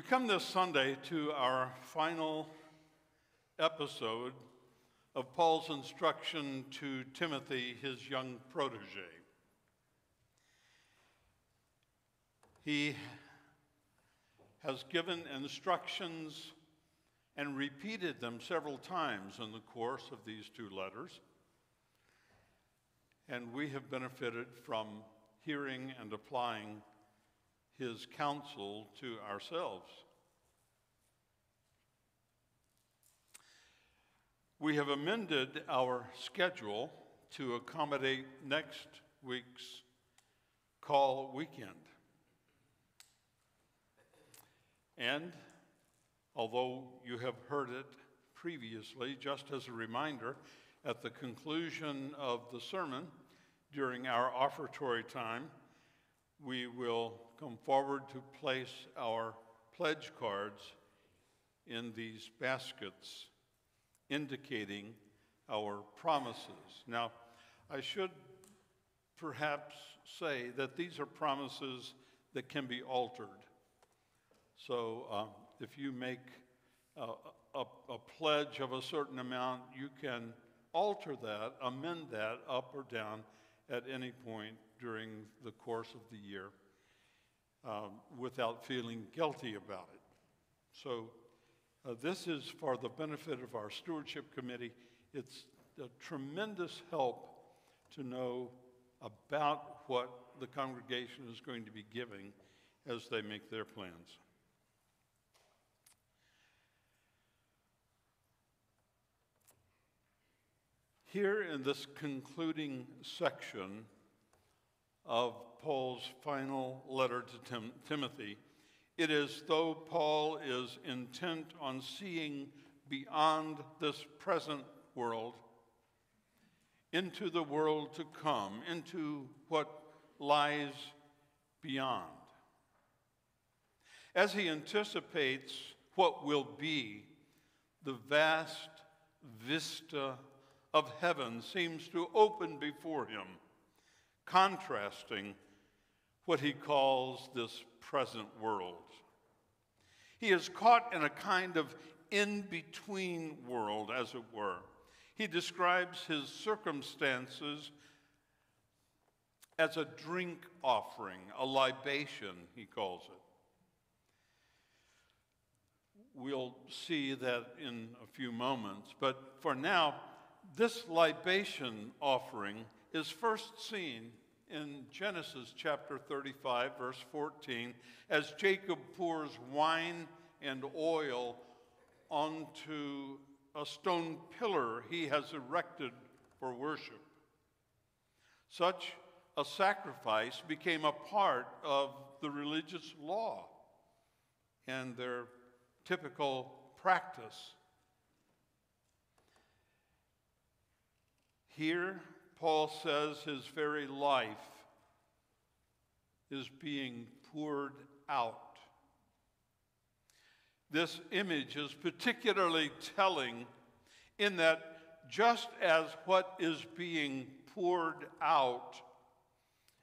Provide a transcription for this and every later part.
We come this Sunday to our final episode of Paul's instruction to Timothy, his young protege. He has given instructions and repeated them several times in the course of these two letters. And we have benefited from hearing and applying his counsel to ourselves. We have amended our schedule to accommodate next week's call weekend. And although you have heard it previously, just as a reminder, at the conclusion of the sermon, during our offertory time, we will come forward to place our pledge cards in these baskets indicating our promises. Now, I should perhaps say that these are promises that can be altered. So uh, if you make a, a, a pledge of a certain amount, you can alter that, amend that up or down at any point during the course of the year um, without feeling guilty about it. So uh, this is for the benefit of our stewardship committee. It's a tremendous help to know about what the congregation is going to be giving as they make their plans. Here in this concluding section of Paul's final letter to Tim- Timothy, it is though Paul is intent on seeing beyond this present world into the world to come, into what lies beyond. As he anticipates what will be, the vast vista of heaven seems to open before him, contrasting what he calls this present world. He is caught in a kind of in between world, as it were. He describes his circumstances as a drink offering, a libation, he calls it. We'll see that in a few moments, but for now, this libation offering is first seen in Genesis chapter 35, verse 14, as Jacob pours wine and oil onto a stone pillar he has erected for worship. Such a sacrifice became a part of the religious law and their typical practice. Here, Paul says his very life is being poured out. This image is particularly telling in that just as what is being poured out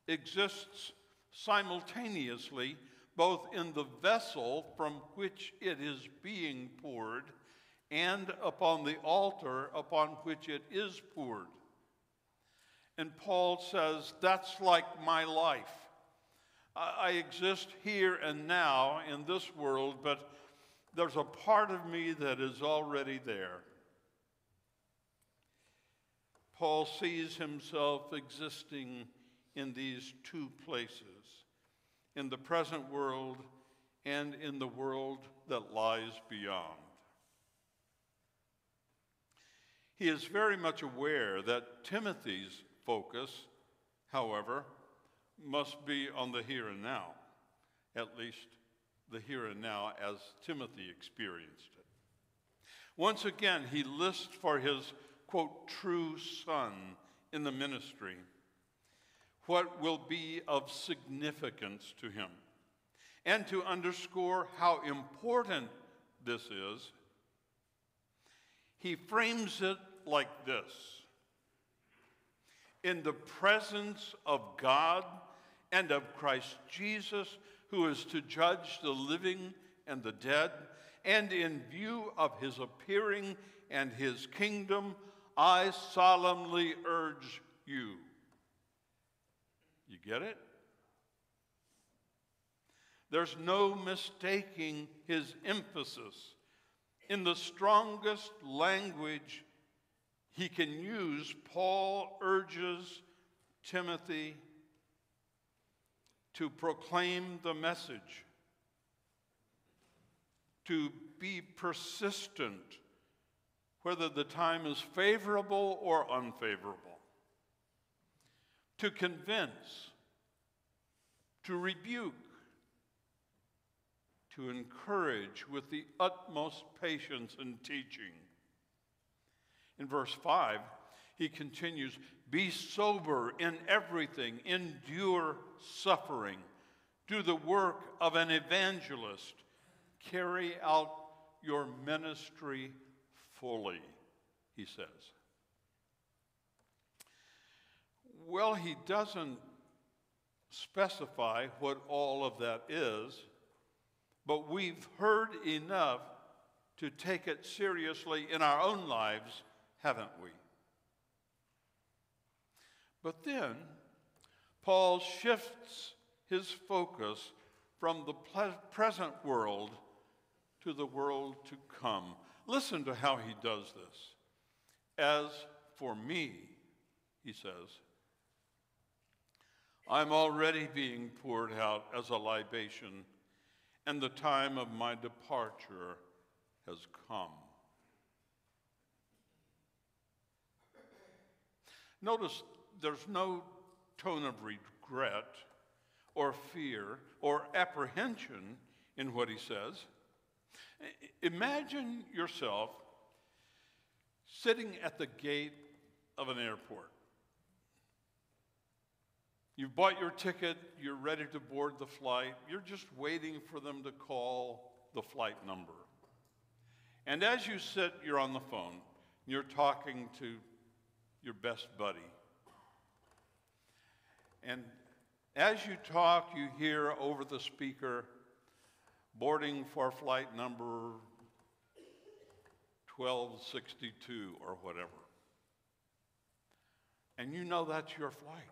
exists simultaneously both in the vessel from which it is being poured and upon the altar upon which it is poured. And Paul says, That's like my life. I exist here and now in this world, but there's a part of me that is already there. Paul sees himself existing in these two places in the present world and in the world that lies beyond. He is very much aware that Timothy's focus, however, must be on the here and now, at least the here and now as Timothy experienced it. Once again, he lists for his, quote, true son in the ministry what will be of significance to him. And to underscore how important this is, he frames it like this in the presence of God and of Christ Jesus, who is to judge the living and the dead, and in view of his appearing and his kingdom, I solemnly urge you. You get it? There's no mistaking his emphasis. In the strongest language he can use, Paul urges Timothy to proclaim the message, to be persistent, whether the time is favorable or unfavorable, to convince, to rebuke, to encourage with the utmost patience and teaching. In verse 5, he continues Be sober in everything, endure suffering, do the work of an evangelist, carry out your ministry fully, he says. Well, he doesn't specify what all of that is but we've heard enough to take it seriously in our own lives, haven't we? But then, Paul shifts his focus from the present world to the world to come. Listen to how he does this. As for me, he says, I'm already being poured out as a libation and the time of my departure has come. Notice there's no tone of regret or fear or apprehension in what he says. Imagine yourself sitting at the gate of an airport. You've bought your ticket, you're ready to board the flight, you're just waiting for them to call the flight number. And as you sit, you're on the phone, you're talking to your best buddy. And as you talk, you hear over the speaker, boarding for flight number 1262 or whatever. And you know that's your flight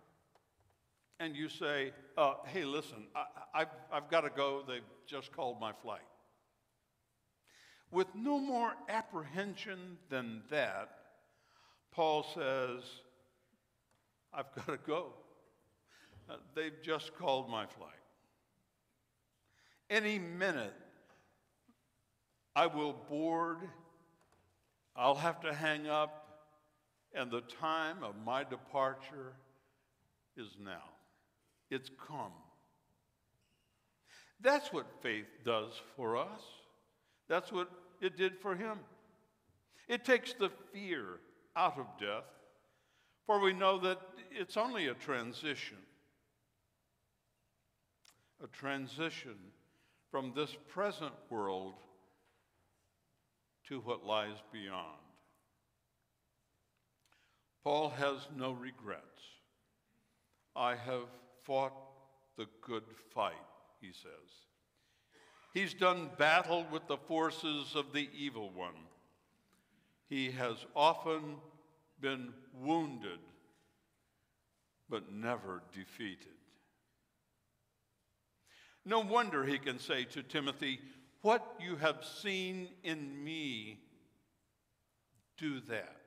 and you say, uh, hey, listen, I, have I've got to go. They've just called my flight. With no more apprehension than that, Paul says, I've got to go. Uh, they've just called my flight. Any minute, I will board, I'll have to hang up, and the time of my departure is now. It's come. That's what faith does for us. That's what it did for him. It takes the fear out of death, for we know that it's only a transition. A transition from this present world to what lies beyond. Paul has no regrets. I have fought the good fight, he says. He's done battle with the forces of the evil one. He has often been wounded, but never defeated. No wonder he can say to Timothy, What you have seen in me, do that.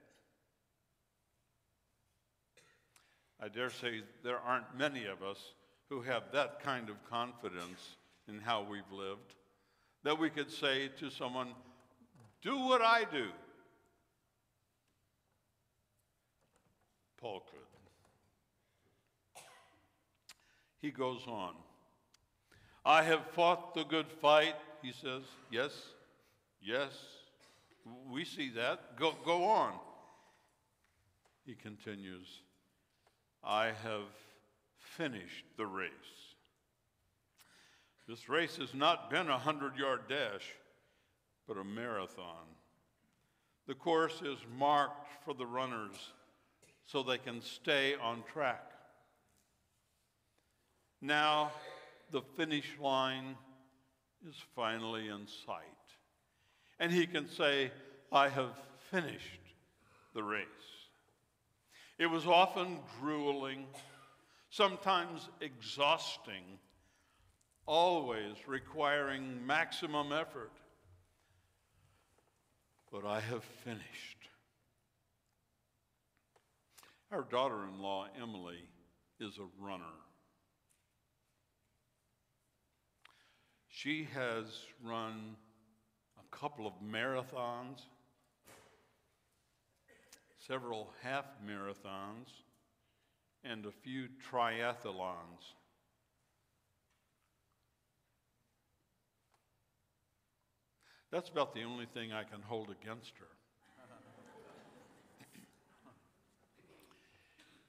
I dare say there aren't many of us who have that kind of confidence in how we've lived that we could say to someone, Do what I do. Paul could. He goes on. I have fought the good fight, he says. Yes, yes, we see that. Go, go on. He continues. I have finished the race. This race has not been a hundred yard dash, but a marathon. The course is marked for the runners so they can stay on track. Now, the finish line is finally in sight. And he can say, I have finished the race. It was often grueling, sometimes exhausting, always requiring maximum effort. But I have finished. Our daughter in law, Emily, is a runner. She has run a couple of marathons, several half marathons, and a few triathlons. That's about the only thing I can hold against her.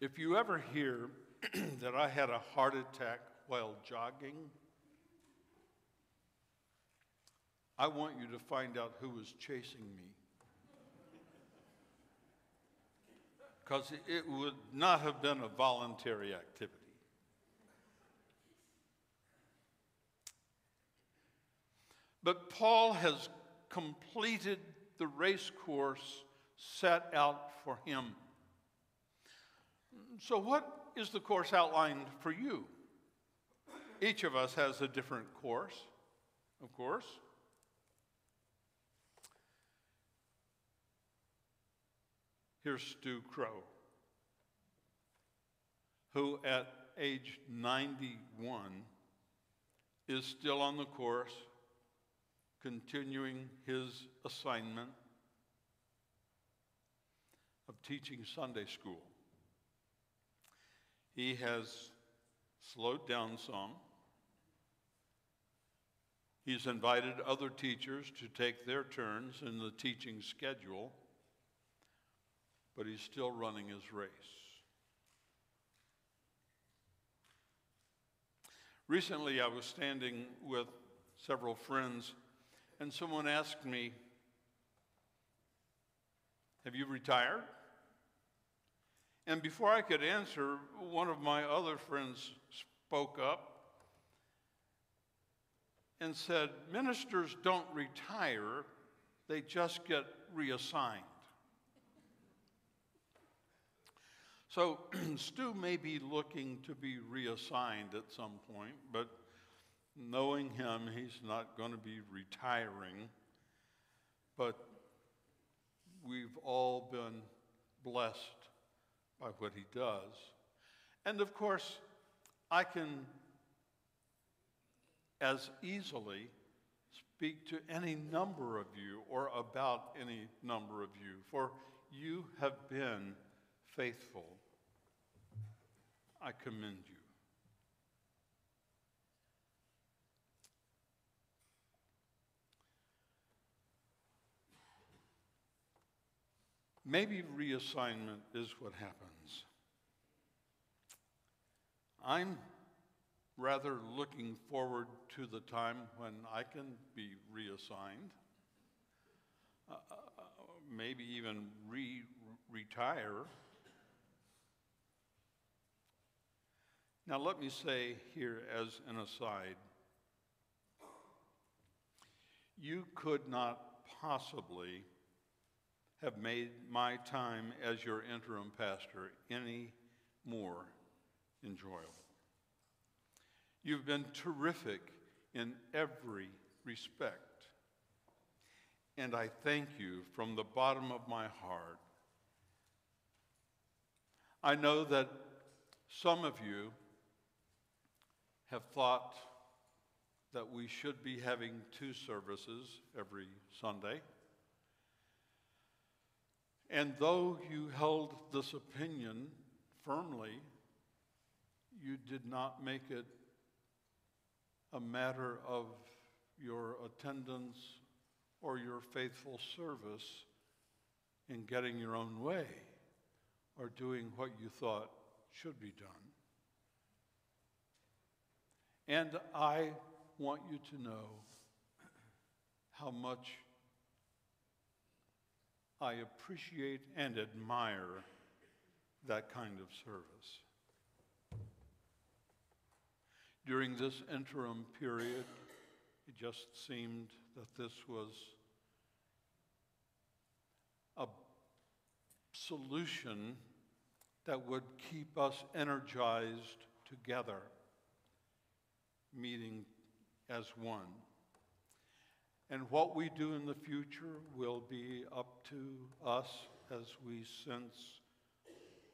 If you ever hear that I had a heart attack while jogging, I want you to find out who was chasing me. Because it would not have been a voluntary activity. But Paul has completed the race course set out for him. So, what is the course outlined for you? Each of us has a different course, of course. Here's Stu Crow, who at age 91 is still on the course, continuing his assignment of teaching Sunday school. He has slowed down some. He's invited other teachers to take their turns in the teaching schedule but he's still running his race. Recently, I was standing with several friends, and someone asked me, Have you retired? And before I could answer, one of my other friends spoke up and said, Ministers don't retire, they just get reassigned. So Stu may be looking to be reassigned at some point, but knowing him, he's not going to be retiring. But we've all been blessed by what he does. And of course, I can as easily speak to any number of you or about any number of you, for you have been faithful I commend you. Maybe reassignment is what happens. I'm rather looking forward to the time when I can be reassigned, uh, uh, uh maybe even re retire Now, let me say here as an aside you could not possibly have made my time as your interim pastor any more enjoyable. You've been terrific in every respect. And I thank you from the bottom of my heart. I know that some of you have thought that we should be having two services every Sunday. And though you held this opinion firmly, you did not make it a matter of your attendance or your faithful service in getting your own way or doing what you thought should be done. And I want you to know how much I appreciate and admire that kind of service. During this interim period It just seemed that this was a solution that would keep us energized together, meeting as one. And what we do in the future will be up to us as we sense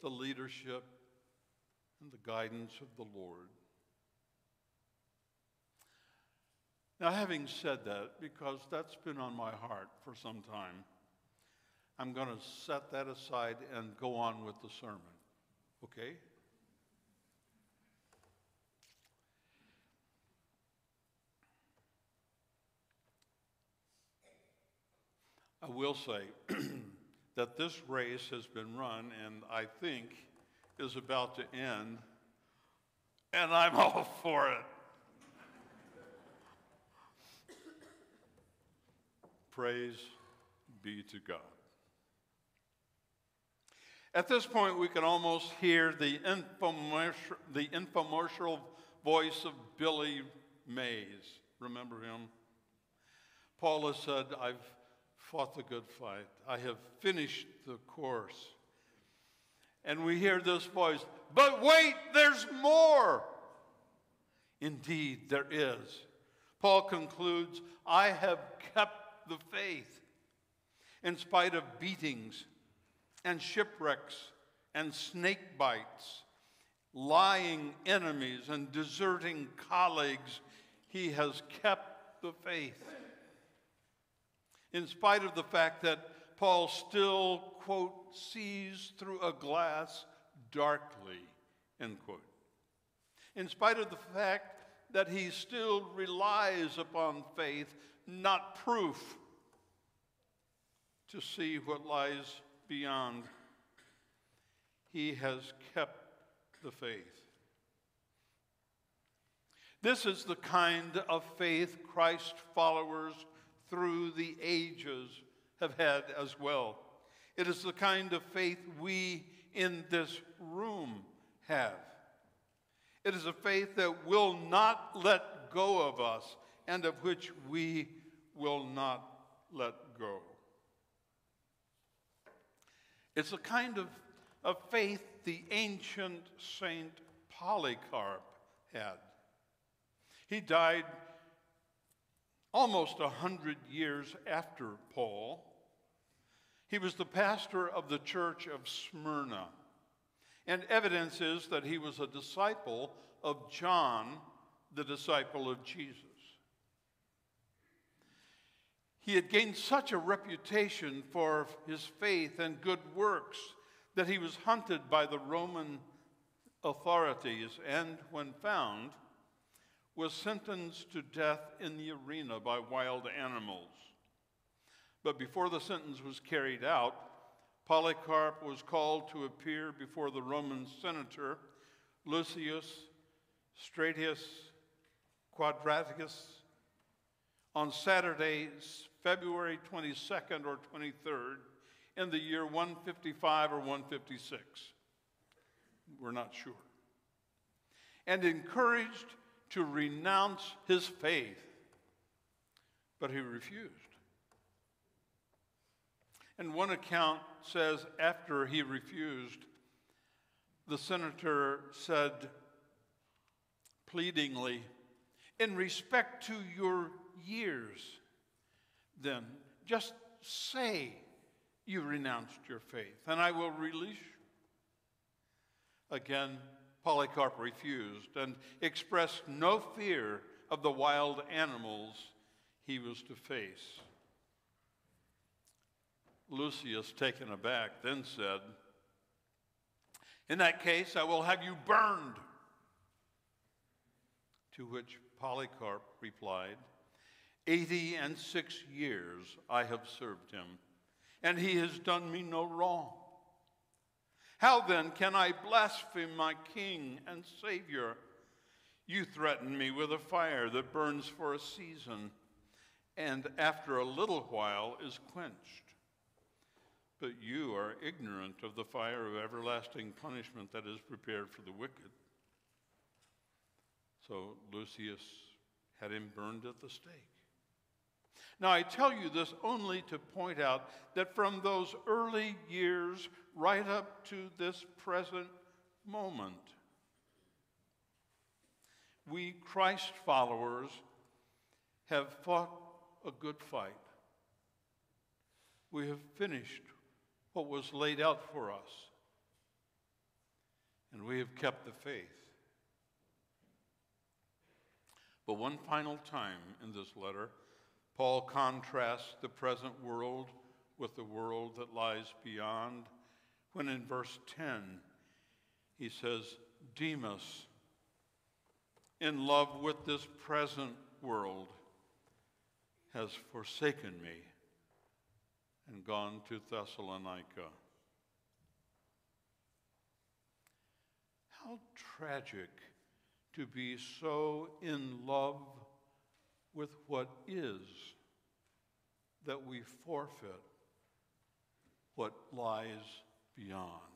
the leadership and the guidance of the Lord. Now, having said that, because that's been on my heart for some time, I'm going to set that aside and go on with the sermon. Okay? I will say that this race has been run and I think is about to end, and I'm all for it. Praise be to God. At this point, we can almost hear the infomercial, the infomercial voice of Billy Mays. Remember him? Paula said, I've fought the good fight. I have finished the course. And we hear this voice, but wait, there's more. Indeed, there is. Paul concludes, I have kept the faith in spite of beatings and shipwrecks and snake bites, lying enemies and deserting colleagues. He has kept the faith in spite of the fact that Paul still, quote, sees through a glass darkly, end quote. In spite of the fact that he still relies upon faith, not proof, to see what lies beyond, he has kept the faith. This is the kind of faith Christ followers through the ages have had as well. It is the kind of faith we in this room have. It is a faith that will not let go of us and of which we will not let go. It's a kind of, of faith the ancient Saint Polycarp had. He died almost a hundred years after Paul. He was the pastor of the church of Smyrna. And evidence is that he was a disciple of John, the disciple of Jesus. He had gained such a reputation for his faith and good works that he was hunted by the Roman authorities and, when found, was sentenced to death in the arena by wild animals. But before the sentence was carried out, Polycarp was called to appear before the Roman senator Lucius Stratius Quadraticus on Saturday, February 22nd or 23rd in the year 155 or 156. We're not sure. And encouraged to renounce his faith, but he refused. And one account says after he refused, the senator said pleadingly, In respect to your years, then just say you renounced your faith, and I will release you. Again, Polycarp refused and expressed no fear of the wild animals he was to face. Lucius, taken aback, then said, In that case, I will have you burned. To which Polycarp replied, Eighty and six years I have served him, and he has done me no wrong. How then can I blaspheme my King and Savior? You threaten me with a fire that burns for a season and after a little while is quenched. But you are ignorant of the fire of everlasting punishment that is prepared for the wicked. So Lucius had him burned at the stake. Now, I tell you this only to point out that from those early years right up to this present moment, we Christ followers have fought a good fight. We have finished what was laid out for us, and we have kept the faith. But one final time in this letter, Paul contrasts the present world with the world that lies beyond, when in verse 10 he says, Demas, in love with this present world, has forsaken me and gone to Thessalonica. How tragic to be so in love with what is that we forfeit what lies beyond.